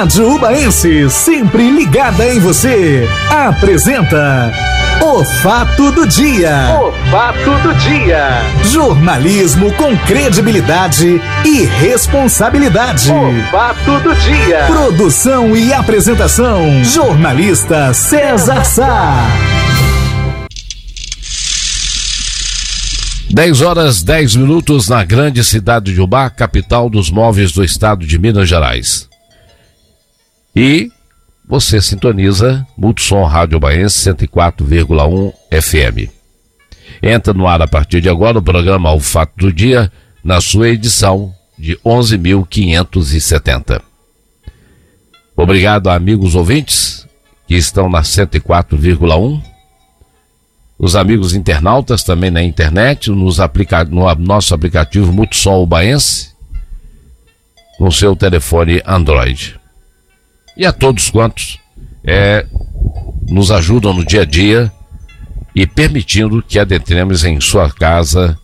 Rádio Ubaense, sempre ligada em você. Apresenta o Fato do Dia. O Fato do Dia. Jornalismo com credibilidade e responsabilidade. O Fato do Dia. Produção e apresentação: jornalista César Sá. 10 horas 10 minutos na grande cidade de Ubá, capital dos móveis do estado de Minas Gerais. E você sintoniza Multissom Rádio Baense 104,1 FM. Entra no ar a partir de agora o programa O Fato do Dia, na sua edição de 11.570. Obrigado a amigos ouvintes que estão na 104,1 os amigos internautas também na internet, nos aplica no nosso aplicativo Multisol Baense, no seu telefone Android. E a todos quantos é, nos ajudam no dia a dia e permitindo que adentremos em sua casa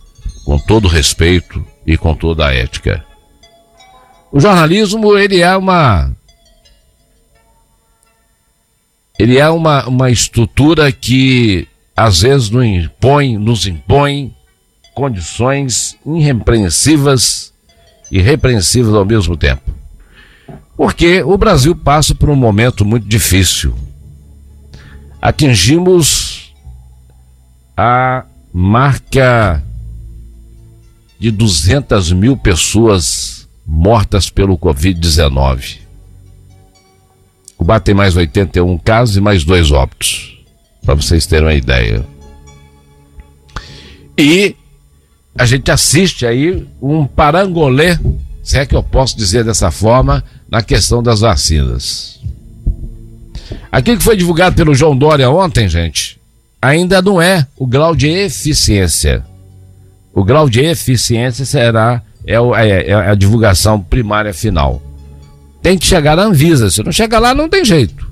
com todo respeito e com toda a ética. O jornalismo, ele é uma ele é uma, uma estrutura que às vezes nos impõe, nos impõe condições irrepreensíveis e repreensíveis ao mesmo tempo. Porque o Brasil passa por um momento muito difícil. Atingimos a marca de 200 mil pessoas mortas pelo Covid-19. O Cuba tem mais 81 casos e mais dois óbitos para vocês terem uma ideia. E a gente assiste aí um parangolê, se é que eu posso dizer dessa forma, na questão das vacinas. Aquilo que foi divulgado pelo João Dória ontem, gente, ainda não é o grau de eficiência. O grau de eficiência será é, é, é a divulgação primária final. Tem que chegar na Anvisa. Se não chegar lá, não tem jeito.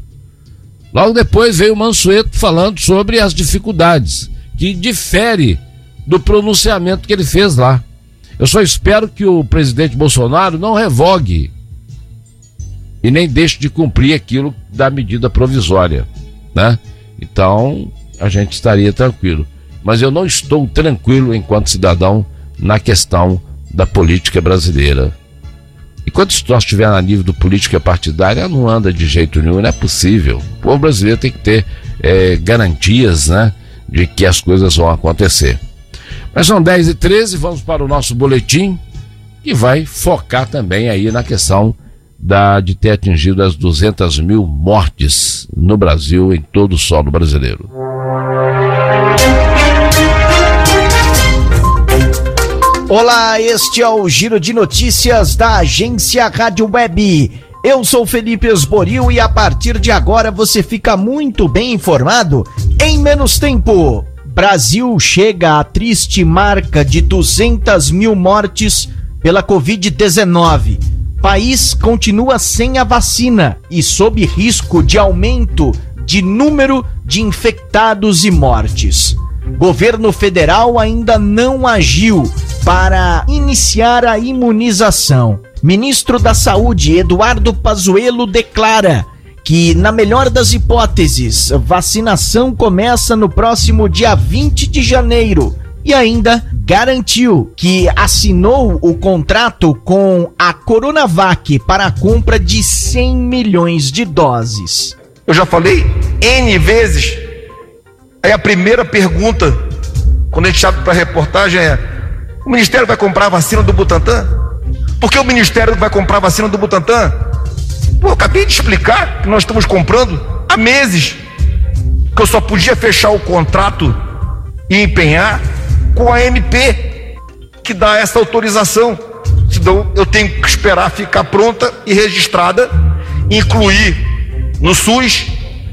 Logo depois veio o Mansueto falando sobre as dificuldades, que difere do pronunciamento que ele fez lá. Eu só espero que o presidente Bolsonaro não revogue e nem deixe de cumprir aquilo da medida provisória, né? Então, a gente estaria tranquilo. Mas eu não estou tranquilo enquanto cidadão na questão da política brasileira. Enquanto isso nós estiver a nível do política partidária, não anda de jeito nenhum, não é possível. O povo brasileiro tem que ter é, garantias né, de que as coisas vão acontecer. Mas são 10 e 13 vamos para o nosso boletim, que vai focar também aí na questão da, de ter atingido as 200 mil mortes no Brasil, em todo o solo brasileiro. Olá, este é o Giro de Notícias da agência Rádio Web. Eu sou Felipe Esboril e a partir de agora você fica muito bem informado em menos tempo. Brasil chega à triste marca de 200 mil mortes pela Covid-19. País continua sem a vacina e sob risco de aumento de número de infectados e mortes. Governo federal ainda não agiu para iniciar a imunização. Ministro da Saúde Eduardo Pazuello declara que, na melhor das hipóteses, vacinação começa no próximo dia 20 de janeiro e ainda garantiu que assinou o contrato com a Coronavac para a compra de 100 milhões de doses. Eu já falei N vezes. Aí a primeira pergunta, quando a gente abre para a reportagem, é: o Ministério vai comprar a vacina do Butantan? Por que o Ministério vai comprar a vacina do Butantan? Pô, acabei de explicar que nós estamos comprando há meses. Que eu só podia fechar o contrato e empenhar com a MP, que dá essa autorização. Senão eu tenho que esperar ficar pronta e registrada, incluir no SUS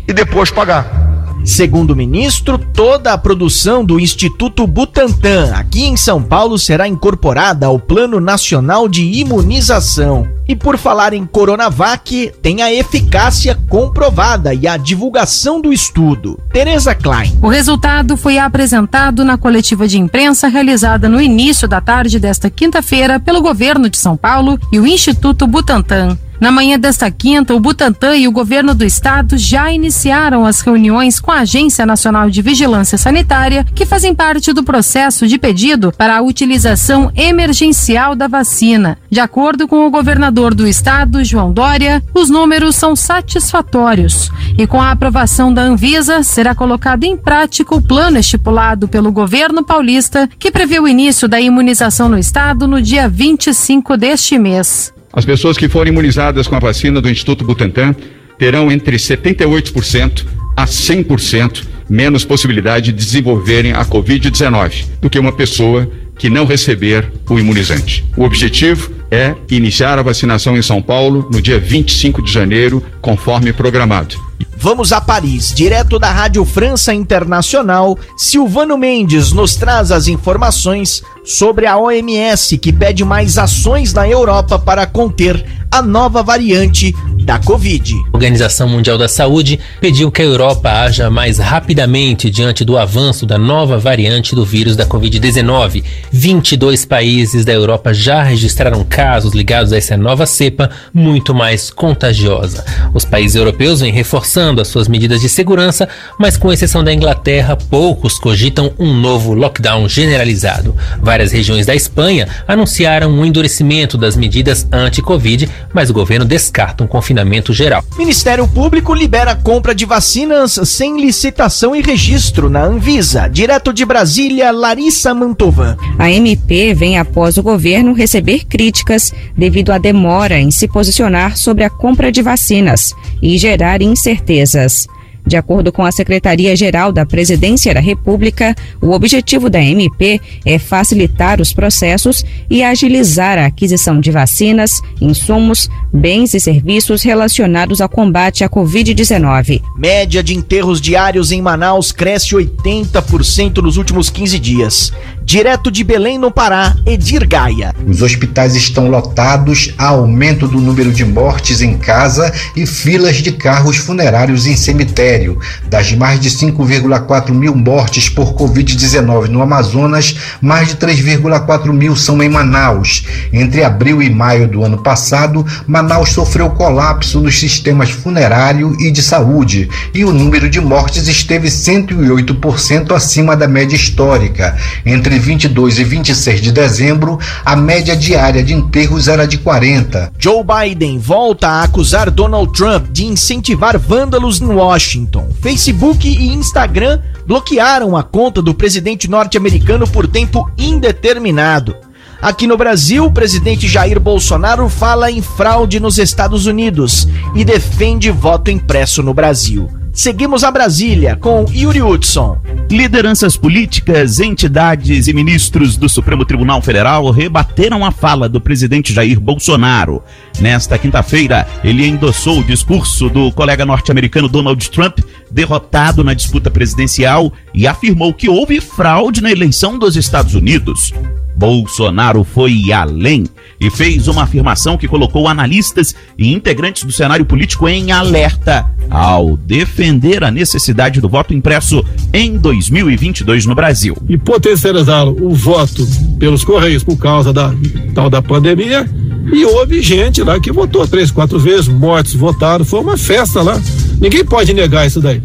e depois pagar. Segundo o ministro, toda a produção do Instituto Butantan aqui em São Paulo será incorporada ao Plano Nacional de Imunização. E por falar em Coronavac, tem a eficácia comprovada e a divulgação do estudo. Tereza Klein. O resultado foi apresentado na coletiva de imprensa realizada no início da tarde desta quinta-feira pelo governo de São Paulo e o Instituto Butantan. Na manhã desta quinta, o Butantan e o governo do estado já iniciaram as reuniões com a Agência Nacional de Vigilância Sanitária, que fazem parte do processo de pedido para a utilização emergencial da vacina. De acordo com o governador do estado, João Dória, os números são satisfatórios. E com a aprovação da Anvisa, será colocado em prática o plano estipulado pelo governo paulista, que prevê o início da imunização no estado no dia 25 deste mês. As pessoas que forem imunizadas com a vacina do Instituto Butantan terão entre 78% a 100% menos possibilidade de desenvolverem a Covid-19 do que uma pessoa que não receber o imunizante. O objetivo é iniciar a vacinação em São Paulo no dia 25 de janeiro, conforme programado. Vamos a Paris, direto da Rádio França Internacional. Silvano Mendes nos traz as informações sobre a OMS, que pede mais ações na Europa para conter a nova variante da Covid. A Organização Mundial da Saúde pediu que a Europa haja mais rapidamente diante do avanço da nova variante do vírus da Covid-19. 22 países da Europa já registraram casos ligados a essa nova cepa, muito mais contagiosa. Os países europeus vêm reforçando as suas medidas de segurança, mas com exceção da Inglaterra, poucos cogitam um novo lockdown generalizado. Várias regiões da Espanha anunciaram um endurecimento das medidas anti-Covid, mas o governo descarta um confinamento geral. Ministério Público libera compra de vacinas sem licitação e registro na Anvisa. Direto de Brasília, Larissa Mantovan. A MP vem após o governo receber críticas devido à demora em se posicionar sobre a compra de vacinas e gerar incertezas. De acordo com a Secretaria-Geral da Presidência da República, o objetivo da MP é facilitar os processos e agilizar a aquisição de vacinas, insumos, bens e serviços relacionados ao combate à Covid-19. Média de enterros diários em Manaus cresce 80% nos últimos 15 dias. Direto de Belém, no Pará, Edir Gaia. Os hospitais estão lotados, há aumento do número de mortes em casa e filas de carros funerários em cemitério. Das mais de 5,4 mil mortes por Covid-19 no Amazonas, mais de 3,4 mil são em Manaus. Entre abril e maio do ano passado, Manaus sofreu colapso nos sistemas funerário e de saúde, e o número de mortes esteve 108% acima da média histórica. Entre 22 e 26 de dezembro, a média diária de enterros era de 40. Joe Biden volta a acusar Donald Trump de incentivar vândalos em Washington. Facebook e Instagram bloquearam a conta do presidente norte-americano por tempo indeterminado. Aqui no Brasil, o presidente Jair Bolsonaro fala em fraude nos Estados Unidos e defende voto impresso no Brasil. Seguimos a Brasília com Yuri Hudson. Lideranças políticas, entidades e ministros do Supremo Tribunal Federal rebateram a fala do presidente Jair Bolsonaro. Nesta quinta-feira, ele endossou o discurso do colega norte-americano Donald Trump, derrotado na disputa presidencial, e afirmou que houve fraude na eleição dos Estados Unidos. Bolsonaro foi além e fez uma afirmação que colocou analistas e integrantes do cenário político em alerta ao defender a necessidade do voto impresso em 2022 no Brasil. E potencializar o voto pelos Correios por causa da tal da pandemia. E houve gente lá que votou três, quatro vezes, mortos votaram, foi uma festa lá. Ninguém pode negar isso daí.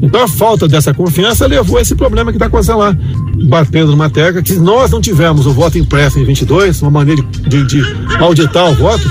Então a falta dessa confiança levou a esse problema que está acontecendo lá. Batendo numa tecla que nós não tivermos o voto impresso em 22, uma maneira de, de auditar o voto,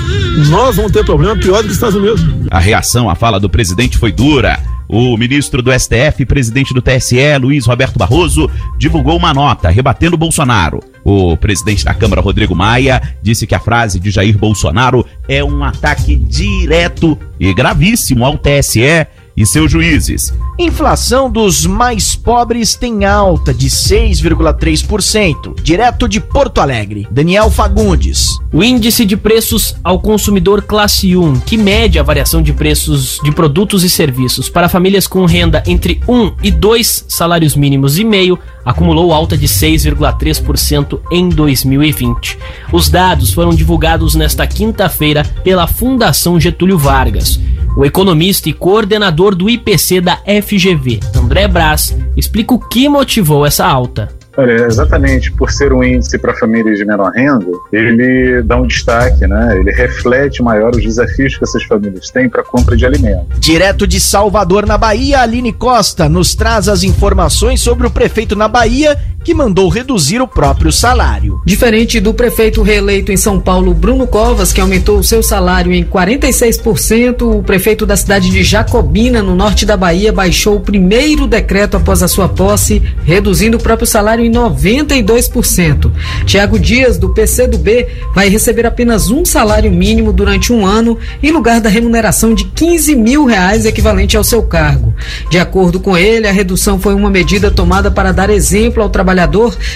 nós vamos ter problema pior do que os Estados Unidos. A reação à fala do presidente foi dura. O ministro do STF e presidente do TSE, Luiz Roberto Barroso, divulgou uma nota rebatendo Bolsonaro. O presidente da Câmara, Rodrigo Maia, disse que a frase de Jair Bolsonaro é um ataque direto e gravíssimo ao TSE e seus juízes. Inflação dos mais pobres tem alta de 6,3%. Direto de Porto Alegre, Daniel Fagundes. O índice de preços ao consumidor classe 1, que mede a variação de preços de produtos e serviços para famílias com renda entre 1 e 2 salários mínimos e meio, acumulou alta de 6,3% em 2020. Os dados foram divulgados nesta quinta-feira pela Fundação Getúlio Vargas. O economista e coordenador do IPC da FGV, André Brás, explica o que motivou essa alta. Olha, exatamente por ser um índice para famílias de menor renda, ele dá um destaque, né? Ele reflete maior os desafios que essas famílias têm para compra de alimentos. Direto de Salvador, na Bahia, Aline Costa nos traz as informações sobre o prefeito na Bahia que mandou reduzir o próprio salário. Diferente do prefeito reeleito em São Paulo, Bruno Covas, que aumentou o seu salário em 46%, o prefeito da cidade de Jacobina, no norte da Bahia, baixou o primeiro decreto após a sua posse, reduzindo o próprio salário em 92%. Tiago Dias, do PCdoB, vai receber apenas um salário mínimo durante um ano, em lugar da remuneração de 15 mil reais equivalente ao seu cargo. De acordo com ele, a redução foi uma medida tomada para dar exemplo ao trabalhador,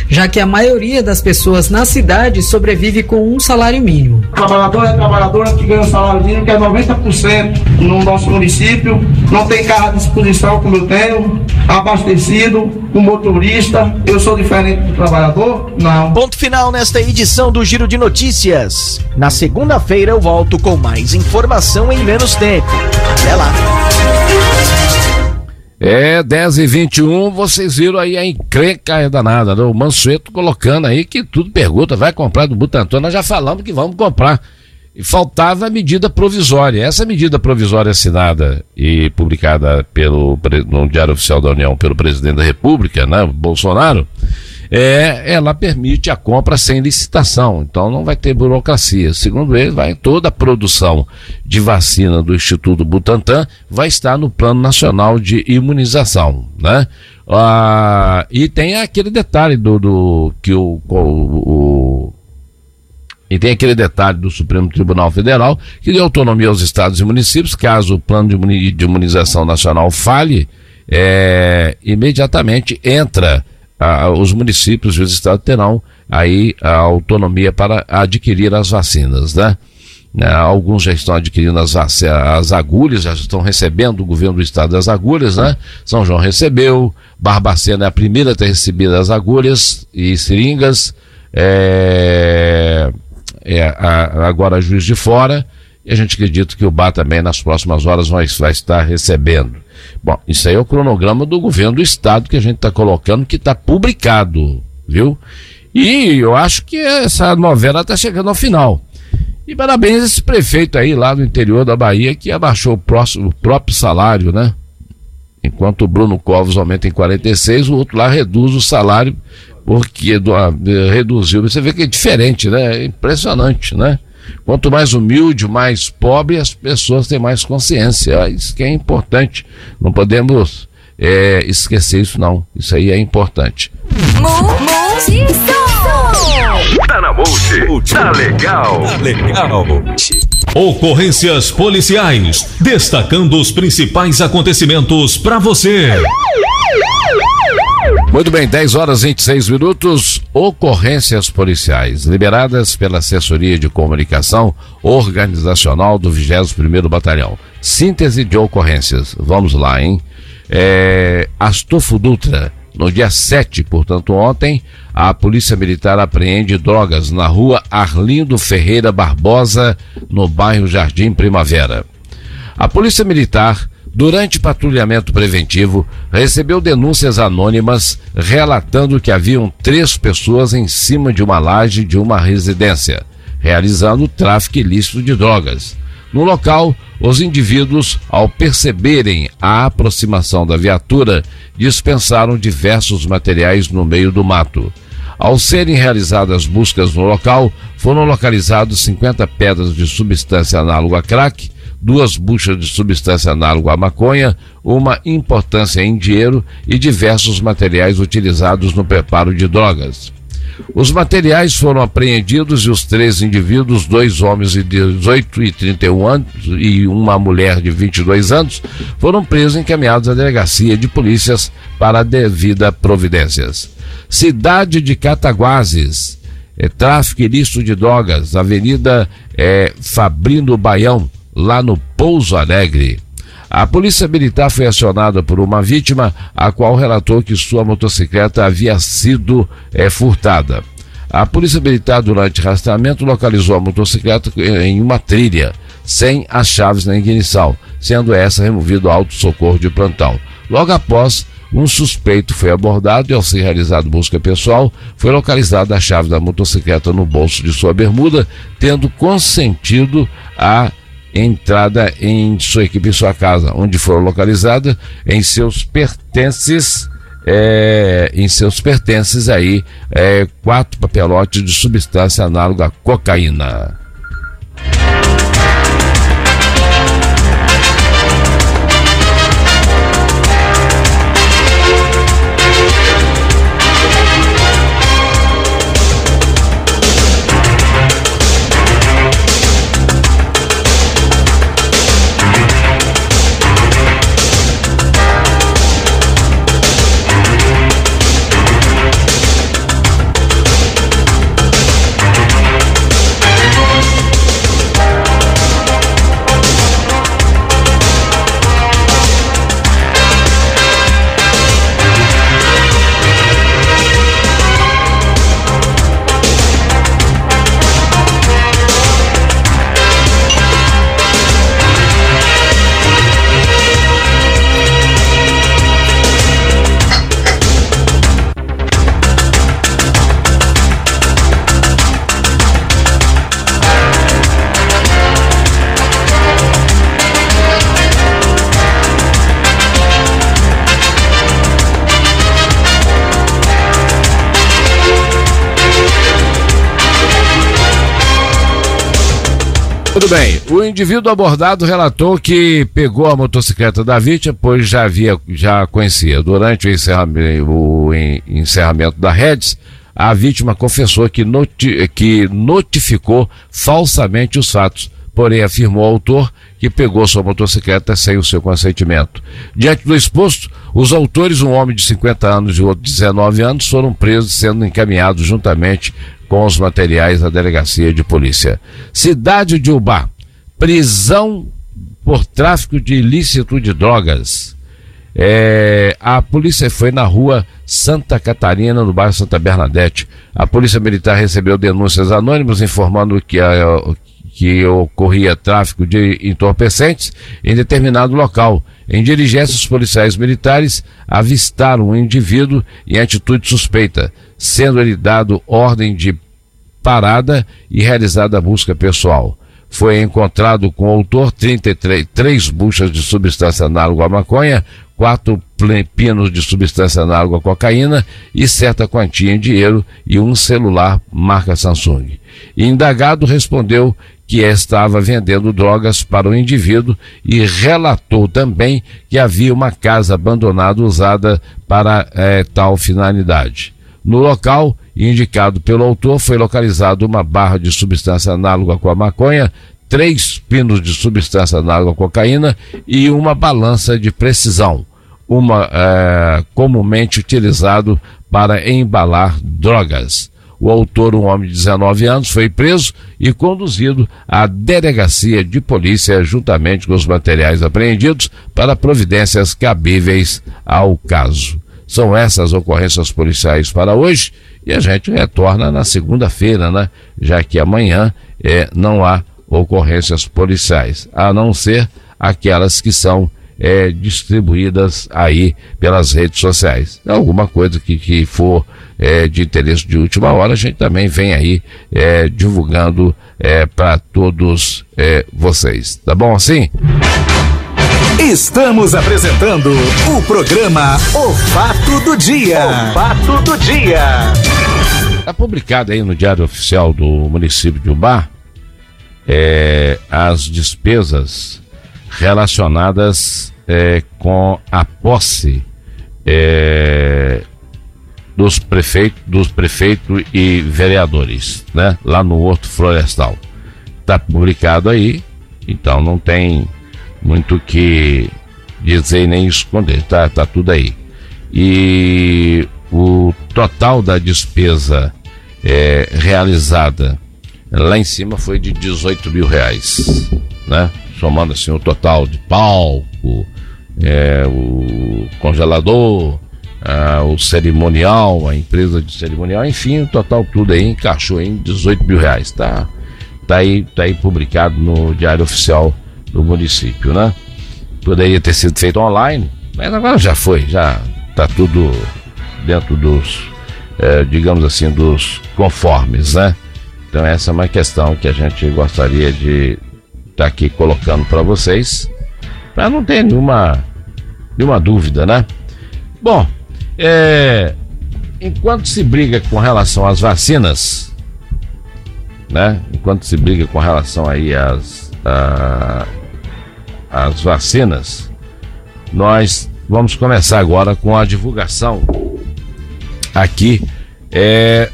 já que a maioria das pessoas na cidade sobrevive com um salário mínimo. Trabalhador é trabalhadora que ganha um salário mínimo que é 90% no nosso município, não tem carro à disposição como eu tenho, abastecido, um motorista, eu sou diferente do trabalhador? Não. Ponto final nesta edição do Giro de Notícias. Na segunda-feira eu volto com mais informação em menos tempo. Até lá. É, 10 e 21 vocês viram aí a encrenca danada, né? O Mansueto colocando aí que tudo pergunta, vai comprar do Butantan, nós já falamos que vamos comprar. E faltava a medida provisória. Essa medida provisória assinada e publicada pelo, no Diário Oficial da União pelo presidente da República, né, Bolsonaro, é, ela permite a compra sem licitação, então não vai ter burocracia. Segundo ele, vai toda a produção de vacina do Instituto Butantan vai estar no Plano Nacional de Imunização, né? Ah, e tem aquele detalhe do, do que o, o, o e tem aquele detalhe do Supremo Tribunal Federal que deu autonomia aos estados e municípios, caso o plano de imunização nacional falhe, é, imediatamente entra os municípios e os estados terão aí a autonomia para adquirir as vacinas, né? né alguns já estão adquirindo as, as agulhas, já estão recebendo o governo do estado das agulhas, né? São João recebeu, Barbacena é a primeira a ter recebido as agulhas e seringas, é, é, a, agora Juiz de Fora, e a gente acredita que o Bar também nas próximas horas vai, vai estar recebendo. Bom, isso aí é o cronograma do governo do estado que a gente está colocando, que está publicado, viu? E eu acho que essa novela está chegando ao final. E parabéns a esse prefeito aí lá do interior da Bahia que abaixou o, próximo, o próprio salário, né? Enquanto o Bruno Covos aumenta em 46, o outro lá reduz o salário porque do, a, reduziu. Você vê que é diferente, né? É impressionante, né? Quanto mais humilde, mais pobre, as pessoas têm mais consciência. Isso que é importante. Não podemos é, esquecer isso, não. Isso aí é importante. Tá na Multi. Tá legal. Tá legal. Ocorrências policiais. Destacando os principais acontecimentos para você. Muito bem, 10 horas e 26 minutos. Ocorrências policiais liberadas pela Assessoria de Comunicação Organizacional do 21º Batalhão. Síntese de ocorrências. Vamos lá, hein? É, Astufo Dutra. No dia 7, portanto ontem, a Polícia Militar apreende drogas na rua Arlindo Ferreira Barbosa, no bairro Jardim Primavera. A Polícia Militar durante patrulhamento preventivo, recebeu denúncias anônimas relatando que haviam três pessoas em cima de uma laje de uma residência, realizando tráfico ilícito de drogas. No local, os indivíduos, ao perceberem a aproximação da viatura, dispensaram diversos materiais no meio do mato. Ao serem realizadas buscas no local, foram localizados 50 pedras de substância análoga a crack, duas buchas de substância análoga à maconha, uma importância em dinheiro e diversos materiais utilizados no preparo de drogas. Os materiais foram apreendidos e os três indivíduos, dois homens de 18 e 31 anos e uma mulher de 22 anos, foram presos e encaminhados à delegacia de polícias para devida providências. Cidade de Cataguases, é, tráfico ilícito de drogas, Avenida é, Fabrino Baião, lá no Pouso Alegre. A polícia militar foi acionada por uma vítima, a qual relatou que sua motocicleta havia sido é, furtada. A polícia militar, durante rastreamento, localizou a motocicleta em uma trilha, sem as chaves na ignição, sendo essa removida ao auto-socorro de plantão. Logo após, Um suspeito foi abordado e, ao ser realizado busca pessoal, foi localizada a chave da motocicleta no bolso de sua bermuda, tendo consentido a entrada em sua equipe em sua casa, onde foram localizadas em seus pertences. É, em seus pertences aí é, quatro papelotes de substância análoga à cocaína. Bem. O indivíduo abordado relatou que pegou a motocicleta da vítima, pois já havia, já conhecia. Durante o encerramento, o encerramento da Reds, a vítima confessou que, noti que notificou falsamente os fatos, porém afirmou ao autor que pegou sua motocicleta sem o seu consentimento. Diante do exposto, os autores, um homem de 50 anos e outro de 19 anos, foram presos sendo encaminhados juntamente com os materiais da delegacia de polícia. Cidade de Ubá, prisão por tráfico de ilícito de drogas. É, a polícia foi na rua Santa Catarina, no bairro Santa Bernadette. A polícia militar recebeu denúncias anônimas informando que, a, que ocorria tráfico de entorpecentes em determinado local. Em diligência, os policiais militares avistaram um indivíduo em atitude suspeita sendo lhe dado ordem de parada e realizada a busca pessoal. Foi encontrado com o autor 33 três buchas de substância análoga à maconha, quatro pinos de substância análoga à cocaína e certa quantia em dinheiro e um celular marca Samsung. indagado respondeu que estava vendendo drogas para o indivíduo e relatou também que havia uma casa abandonada usada para eh, tal finalidade. No local, indicado pelo autor, foi localizado uma barra de substância análoga com a maconha, três pinos de substância análoga à cocaína e uma balança de precisão, uma é, comumente utilizado para embalar drogas. O autor, um homem de 19 anos, foi preso e conduzido à delegacia de polícia juntamente com os materiais apreendidos para providências cabíveis ao caso. São essas ocorrências policiais para hoje e a gente retorna na segunda-feira, né? Já que amanhã é, não há ocorrências policiais, a não ser aquelas que são é, distribuídas aí pelas redes sociais. Alguma coisa que, que for é, de interesse de última hora, a gente também vem aí é, divulgando é, para todos é, vocês. Tá bom assim? Estamos apresentando o programa O Fato do Dia. O Fato do Dia. Está publicado aí no Diário Oficial do município de Ubar é, as despesas relacionadas é, com a posse é, dos prefeitos, dos prefeitos e vereadores, né? Lá no Horto Florestal. Está publicado aí, então não tem muito que dizer nem esconder, tá, tá tudo aí. E o total da despesa é, realizada lá em cima foi de 18 mil reais, né? Somando assim o total de palco, é, o congelador, o cerimonial, a empresa de cerimonial, enfim, o total tudo aí encaixou em 18 mil reais, tá? Tá aí, tá aí publicado no Diário Oficial do município, né? Poderia ter sido feito online, mas agora já foi, já tá tudo dentro dos, é, digamos assim, dos conformes, né? Então essa é uma questão que a gente gostaria de estar tá aqui colocando para vocês, para não ter nenhuma, nenhuma dúvida, né? Bom, é, enquanto se briga com relação às vacinas, né? Enquanto se briga com relação aí às, às vacinas, nós vamos começar agora com a divulgação aqui é,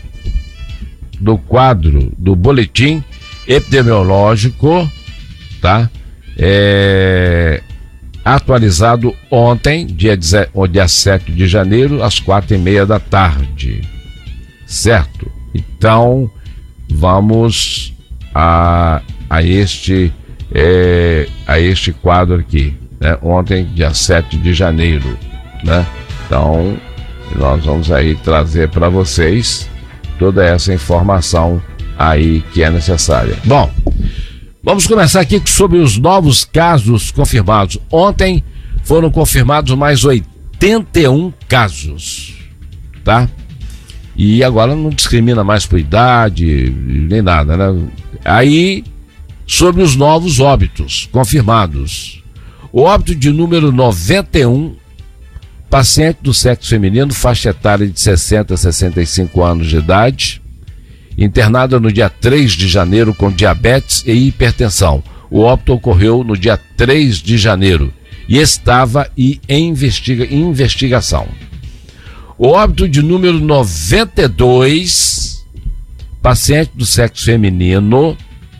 do quadro do boletim epidemiológico, tá? É, atualizado ontem, dia, dia 7 de janeiro, às quatro e meia da tarde. Certo? Então, vamos a, a este é, a este quadro aqui. Né? Ontem, dia 7 de janeiro. Né? Então, nós vamos aí trazer para vocês toda essa informação aí que é necessária. Bom, vamos começar aqui sobre os novos casos confirmados. Ontem foram confirmados mais 81 casos, tá? E agora não discrimina mais por idade, nem nada, né? Aí, sobre os novos óbitos confirmados. O óbito de número 91 Paciente do sexo feminino, faixa etária de 60 a 65 anos de idade, internada no dia 3 de janeiro com diabetes e hipertensão. O óbito ocorreu no dia 3 de janeiro e estava em, investiga investigação. O óbito de número 92, paciente do sexo feminino,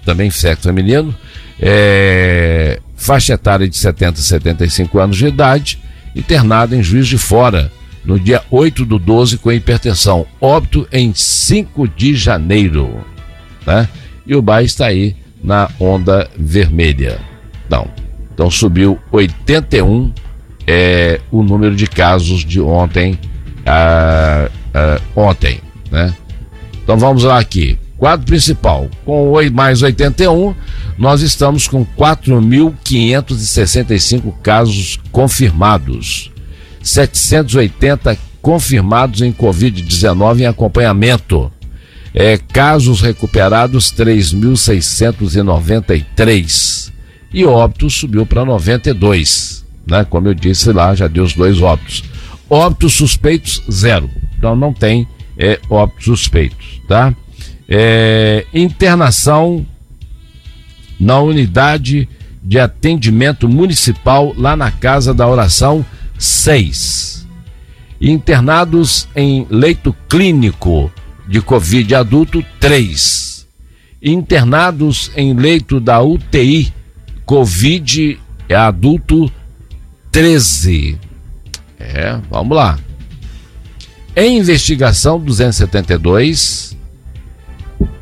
também sexo feminino, é, faixa etária de 70 a 75 anos de idade, internado em Juiz de Fora, no dia 8 do 12 com hipertensão. Óbito em 5 de janeiro. Né? E o bairro está aí na onda vermelha. Então, então subiu 81 é, o número de casos de ontem. Ah, ah, ontem, né? Então vamos lá aqui. Quadro principal, com mais 81, nós estamos com 4.565 casos confirmados, 780 confirmados em Covid-19 em acompanhamento. É, casos recuperados 3.693 e óbitos subiu para 92, né? Como eu disse lá, já deu os dois óbitos. Óbitos suspeitos zero, então não tem é, óbitos suspeitos, tá? É, internação na unidade de atendimento municipal lá na Casa da Oração 6. Internados em leito clínico de Covid adulto 3. Internados em leito da UTI Covid adulto 13. É, vamos lá. Em investigação 272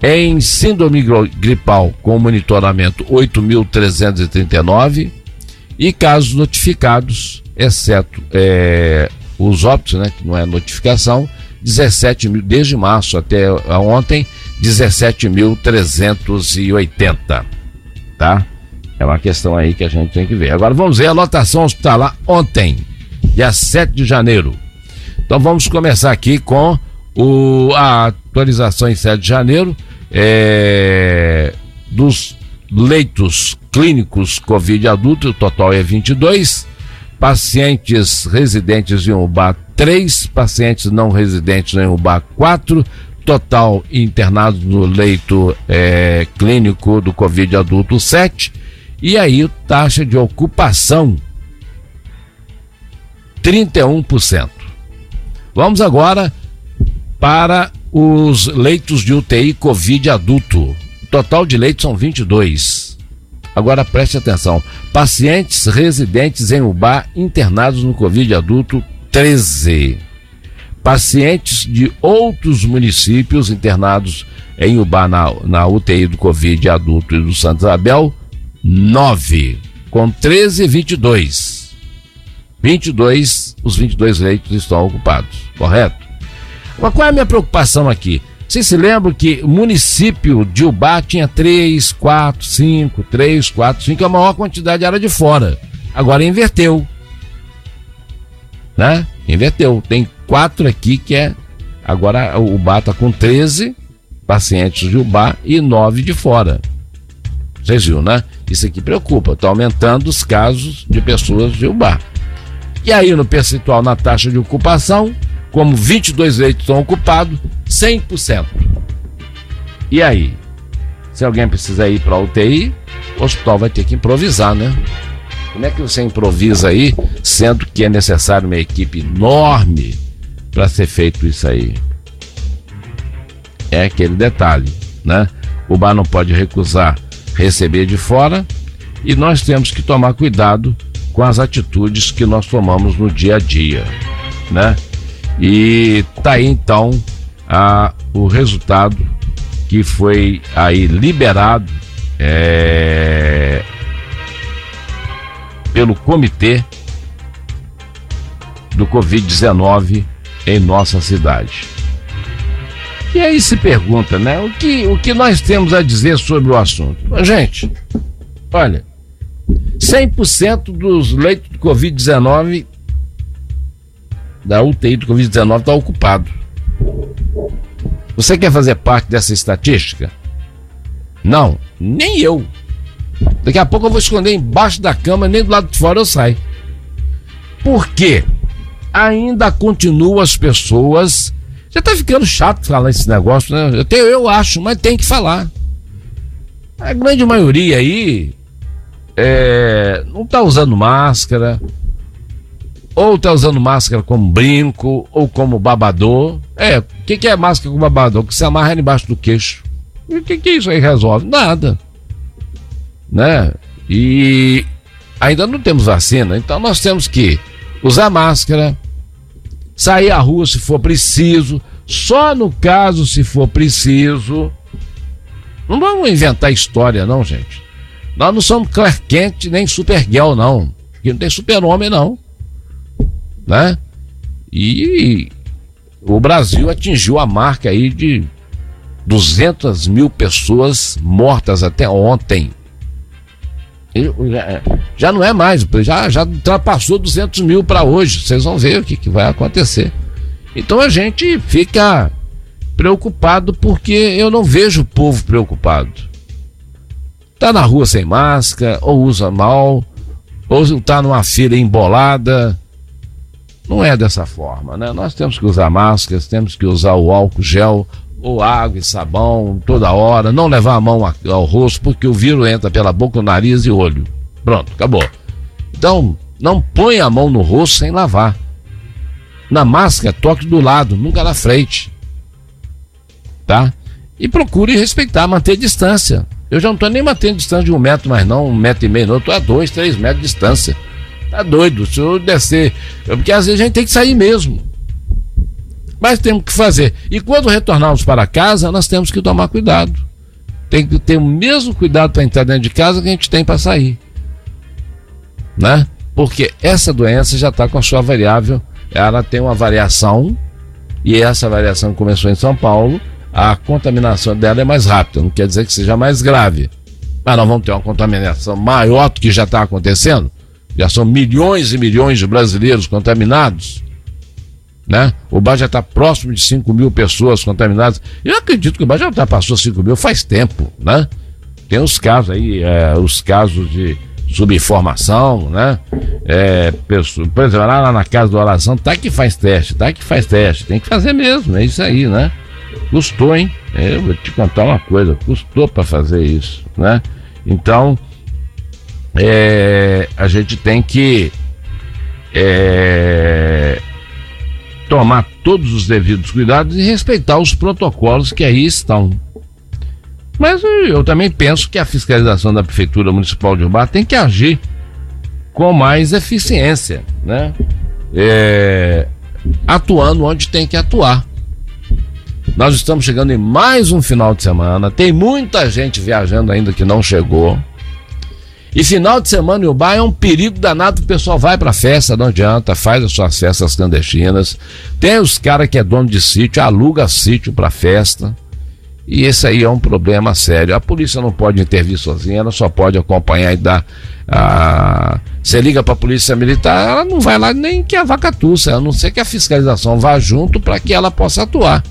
em síndrome gripal com monitoramento 8.339 e casos notificados, exceto é, os óbitos, né, que não é notificação, 17 mil, desde março até ontem, 17.380. Tá? É uma questão aí que a gente tem que ver. Agora vamos ver a lotação hospitalar ontem, dia 7 de janeiro. Então vamos começar aqui com o, a atualização em 7 de janeiro é, dos leitos clínicos Covid adulto, o total é 22. Pacientes residentes em UBA, 3. Pacientes não residentes em UBA, 4. Total internados no leito é, clínico do Covid adulto, 7. E aí, taxa de ocupação, 31%. Vamos agora para os leitos de UTI Covid adulto. O total de leitos são 22. Agora preste atenção: pacientes residentes em UBA internados no Covid adulto, 13. Pacientes de outros municípios internados em UBA na, na UTI do Covid adulto e do Santa Isabel, 9. Com 13 e 22. 22, os 22 leitos estão ocupados, correto? Mas qual é a minha preocupação aqui? Vocês se lembram que o município de Ubá tinha 3, 4, 5, 3, 4, 5, a maior quantidade era de fora. Agora inverteu. Né? Inverteu. Tem quatro aqui que é. Agora o Ubá está com 13 pacientes de Ubá e nove de fora. Vocês viram, né? Isso aqui preocupa. Está aumentando os casos de pessoas de Ubá. E aí, no percentual na taxa de ocupação, como 22 leitos estão ocupados, 100%. E aí? Se alguém precisa ir para UTI, o hospital vai ter que improvisar, né? Como é que você improvisa aí, sendo que é necessário uma equipe enorme para ser feito isso aí? É aquele detalhe, né? O bar não pode recusar receber de fora e nós temos que tomar cuidado com as atitudes que nós tomamos no dia a dia, né? E tá aí então a, o resultado que foi aí liberado é, pelo comitê do Covid-19 em nossa cidade. E aí se pergunta, né? O que, o que nós temos a dizer sobre o assunto? Gente, olha, 100% dos leitos de Covid-19 da UTI do Covid-19 está ocupado. Você quer fazer parte dessa estatística? Não, nem eu. Daqui a pouco eu vou esconder embaixo da cama, nem do lado de fora eu saio. Por quê? Ainda continuam as pessoas. Já tá ficando chato falar esse negócio, né? Eu, tenho, eu acho, mas tem que falar. A grande maioria aí é, não tá usando máscara, ou tá usando máscara como brinco, ou como babador. É, o que, que é máscara como babador? Que se amarra embaixo do queixo. E o que, que isso aí resolve? Nada. Né? E ainda não temos vacina, então nós temos que usar máscara, sair à rua se for preciso, só no caso se for preciso. Não vamos inventar história, não, gente. Nós não somos Clark Kent nem Supergirl, não. Aqui não tem super-homem, não. Né? E o Brasil atingiu a marca aí de 200 mil pessoas mortas até ontem. Já não é mais, já, já ultrapassou 200 mil para hoje. Vocês vão ver o que, que vai acontecer. Então a gente fica preocupado porque eu não vejo o povo preocupado. Tá na rua sem máscara, ou usa mal, ou tá numa fila embolada. Não é dessa forma, né? Nós temos que usar máscaras, temos que usar o álcool gel, ou água e sabão toda hora, não levar a mão ao rosto, porque o vírus entra pela boca, o nariz e o olho. Pronto, acabou. Então, não põe a mão no rosto sem lavar. Na máscara, toque do lado, nunca na frente. Tá? E procure respeitar, manter distância. Eu já não estou nem mantendo distância de um metro, mas não um metro e meio, não. Eu estou a dois, três metros de distância. Tá doido, se eu descer. Porque às vezes a gente tem que sair mesmo. Mas temos que fazer. E quando retornarmos para casa, nós temos que tomar cuidado. Tem que ter o mesmo cuidado para entrar dentro de casa que a gente tem para sair. Né? Porque essa doença já está com a sua variável, ela tem uma variação, e essa variação começou em São Paulo, a contaminação dela é mais rápida, não quer dizer que seja mais grave. Mas nós vamos ter uma contaminação maior do que já está acontecendo. Já são milhões e milhões de brasileiros contaminados né? O Bar já está próximo de 5 mil pessoas contaminadas. Eu acredito que o Bar já ultrapassou 5 mil faz tempo, né? Tem os casos aí, é, os casos de subinformação, né? É, pessoa, por exemplo, lá na casa do oração, tá que faz teste, tá que faz teste, tem que fazer mesmo, é isso aí, né? Custou, hein? Eu vou te contar uma coisa, custou para fazer isso, né? Então, é, a gente tem que é, tomar todos os devidos cuidados e respeitar os protocolos que aí estão. Mas eu também penso que a fiscalização da Prefeitura Municipal de Urbá tem que agir com mais eficiência, né? É, atuando onde tem que atuar. Nós estamos chegando em mais um final de semana, tem muita gente viajando ainda que não chegou. E final de semana em Ubá é um perigo danado, o pessoal vai pra festa, não adianta, faz as suas festas clandestinas. Tem os caras que é dono de sítio, aluga sítio pra festa. E esse aí é um problema sério. A polícia não pode intervir sozinha, ela só pode acompanhar e dar. A... Você liga para a polícia militar, ela não vai lá nem que a vaca tussa, a não ser que a fiscalização vá junto para que ela possa atuar.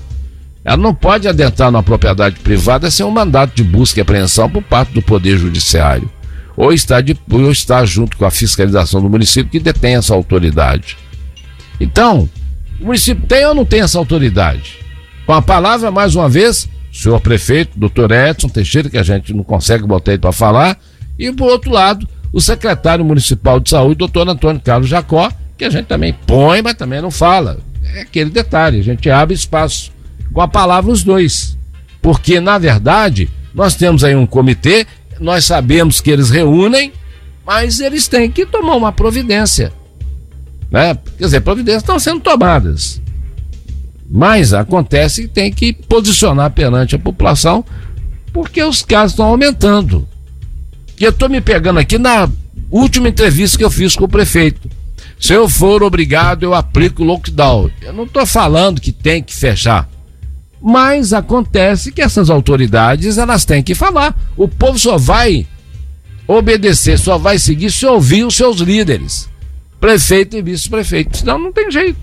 Ela não pode adentrar numa propriedade privada sem um mandato de busca e apreensão por parte do Poder Judiciário. Ou estar, de, ou estar junto com a fiscalização do município que detém essa autoridade. Então, o município tem ou não tem essa autoridade? Com a palavra, mais uma vez, senhor prefeito, doutor Edson Teixeira, que a gente não consegue botar ele para falar, e por outro lado, o secretário municipal de saúde, doutor Antônio Carlos Jacó, que a gente também põe, mas também não fala. É aquele detalhe, a gente abre espaço com a palavra os dois. Porque, na verdade, nós temos aí um comitê, nós sabemos que eles reúnem, mas eles têm que tomar uma providência. Né? Quer dizer, providências estão sendo tomadas. Mas acontece que tem que posicionar perante a população, porque os casos estão aumentando. E eu estou me pegando aqui na última entrevista que eu fiz com o prefeito. Se eu for obrigado, eu aplico o lockdown. Eu não estou falando que tem que fechar. Mas acontece que essas autoridades elas têm que falar. O povo só vai obedecer, só vai seguir se ouvir os seus líderes, prefeito e vice-prefeito. Senão não tem jeito.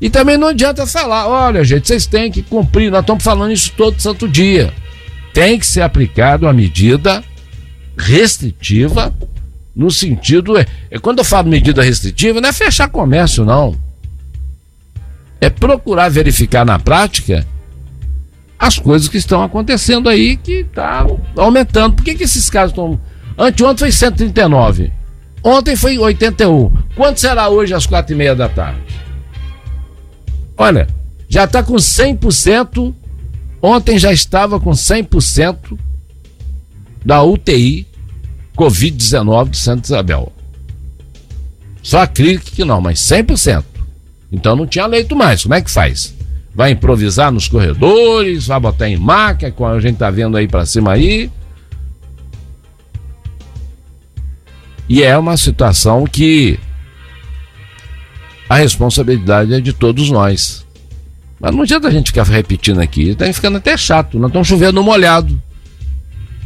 E também não adianta falar, olha, gente, vocês têm que cumprir, nós estamos falando isso todo santo dia. Tem que ser aplicado a medida restritiva no sentido é, é quando eu falo medida restritiva, não é fechar comércio não. É procurar verificar na prática as coisas que estão acontecendo aí que está aumentando. Por que, que esses casos estão. Anteontem foi 139. Ontem foi 81. Quanto será hoje às quatro e meia da tarde? Olha, já está com 100%. Ontem já estava com 100% da UTI Covid-19 de Santa Isabel. Só a clínica que não, mas 100%. Então não tinha leito mais. Como é que faz? Vai improvisar nos corredores, vai botar em maca, como a gente tá vendo aí para cima aí. E é uma situação que a responsabilidade é de todos nós. Mas não adianta a gente ficar repetindo aqui, está ficando até chato, nós estamos chovendo molhado.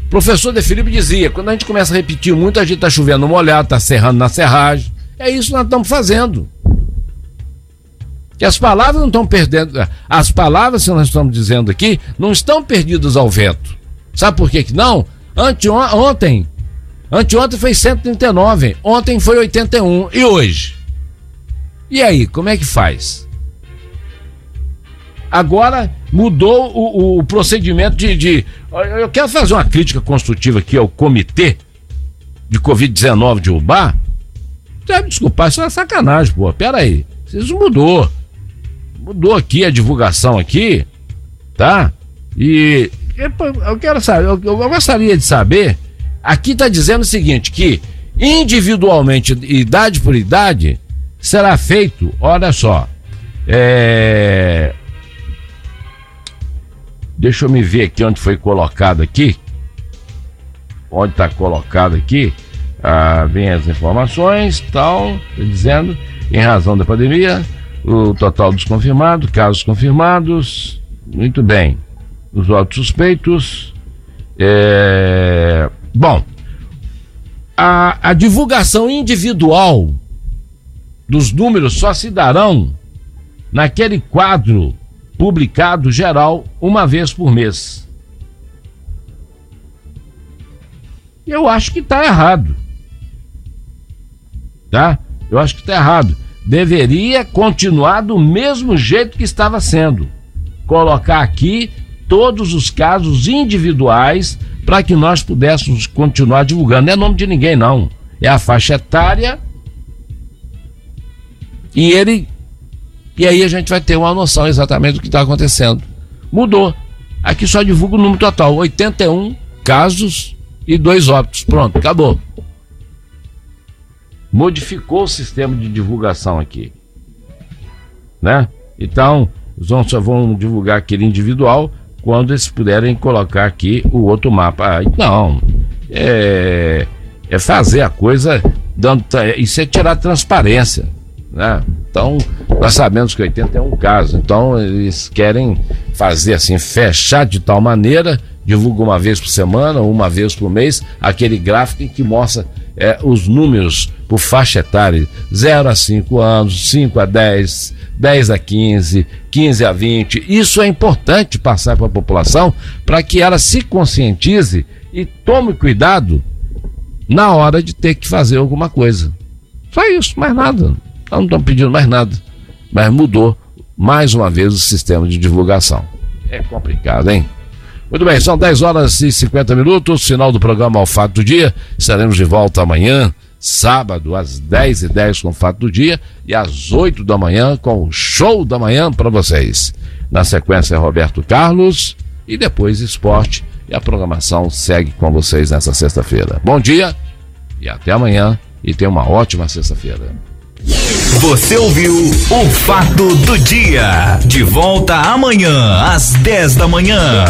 O professor De Felipe dizia, quando a gente começa a repetir muito, a gente está chovendo molhado, está serrando na serragem. É isso que nós estamos fazendo. Que as palavras não estão perdendo. As palavras que nós estamos dizendo aqui não estão perdidas ao vento. Sabe por que, que não? Anteontem. Anteontem foi 139. Ontem foi 81. E hoje? E aí, como é que faz? Agora mudou o, o procedimento de, de, Eu quero fazer uma crítica construtiva aqui ao comitê de Covid-19 de Ubá. Deve desculpar, isso é sacanagem, pô. Pera aí. Isso mudou. Mudou aqui a divulgação aqui, tá? E eu quero saber, eu, gostaria de saber. Aqui está dizendo o seguinte: que individualmente, idade por idade, será feito, olha só, é... deixa eu me ver aqui onde foi colocado aqui, onde está colocado aqui, ah, vem as informações, tal, dizendo, em razão da pandemia, o total dos confirmados, casos confirmados, muito bem, os outros suspeitos, é... bom, a, a divulgação individual dos números só se darão naquele quadro publicado geral uma vez por mês. Eu acho que está errado. Tá? Eu acho que está errado. Deveria continuar do mesmo jeito que estava sendo. Colocar aqui todos os casos individuais para que nós pudéssemos continuar divulgando. Não é nome de ninguém, não. É a faixa etária e ele. E aí a gente vai ter uma noção exatamente do que está acontecendo. Mudou. Aqui só divulga o número total: 81 casos e dois óbitos. Pronto, acabou. Modificou o sistema de divulgação aqui. Né? Então, vão, só vão divulgar aquele individual quando eles puderem colocar aqui o outro mapa. Não. É, é fazer a coisa dando. Isso é tirar transparência. né? Então, nós sabemos que 80 é um caso. Então, eles querem fazer assim, fechar de tal maneira, divulga uma vez por semana, uma vez por mês, aquele gráfico que mostra é, os números por faixa etária: 0 a 5 anos, 5 a 10, 10 a 15, 15 a 20. Isso é importante passar para a população para que ela se conscientize e tome cuidado na hora de ter que fazer alguma coisa. Só isso, mais nada. Não estão pedindo mais nada. Mas mudou mais uma vez o sistema de divulgação. É complicado, hein? Muito bem, são 10 horas e 50 minutos, final do programa Ao Fato do Dia. Estaremos de volta amanhã, sábado, às 10 e 10 com o Fato do Dia e às 8 da manhã com o Show da Manhã para vocês. Na sequência, Roberto Carlos e depois Esporte. E a programação segue com vocês nessa sexta-feira. Bom dia e até amanhã. E tenha uma ótima sexta-feira. Você ouviu o Fato do Dia. De volta amanhã, às 10 da manhã.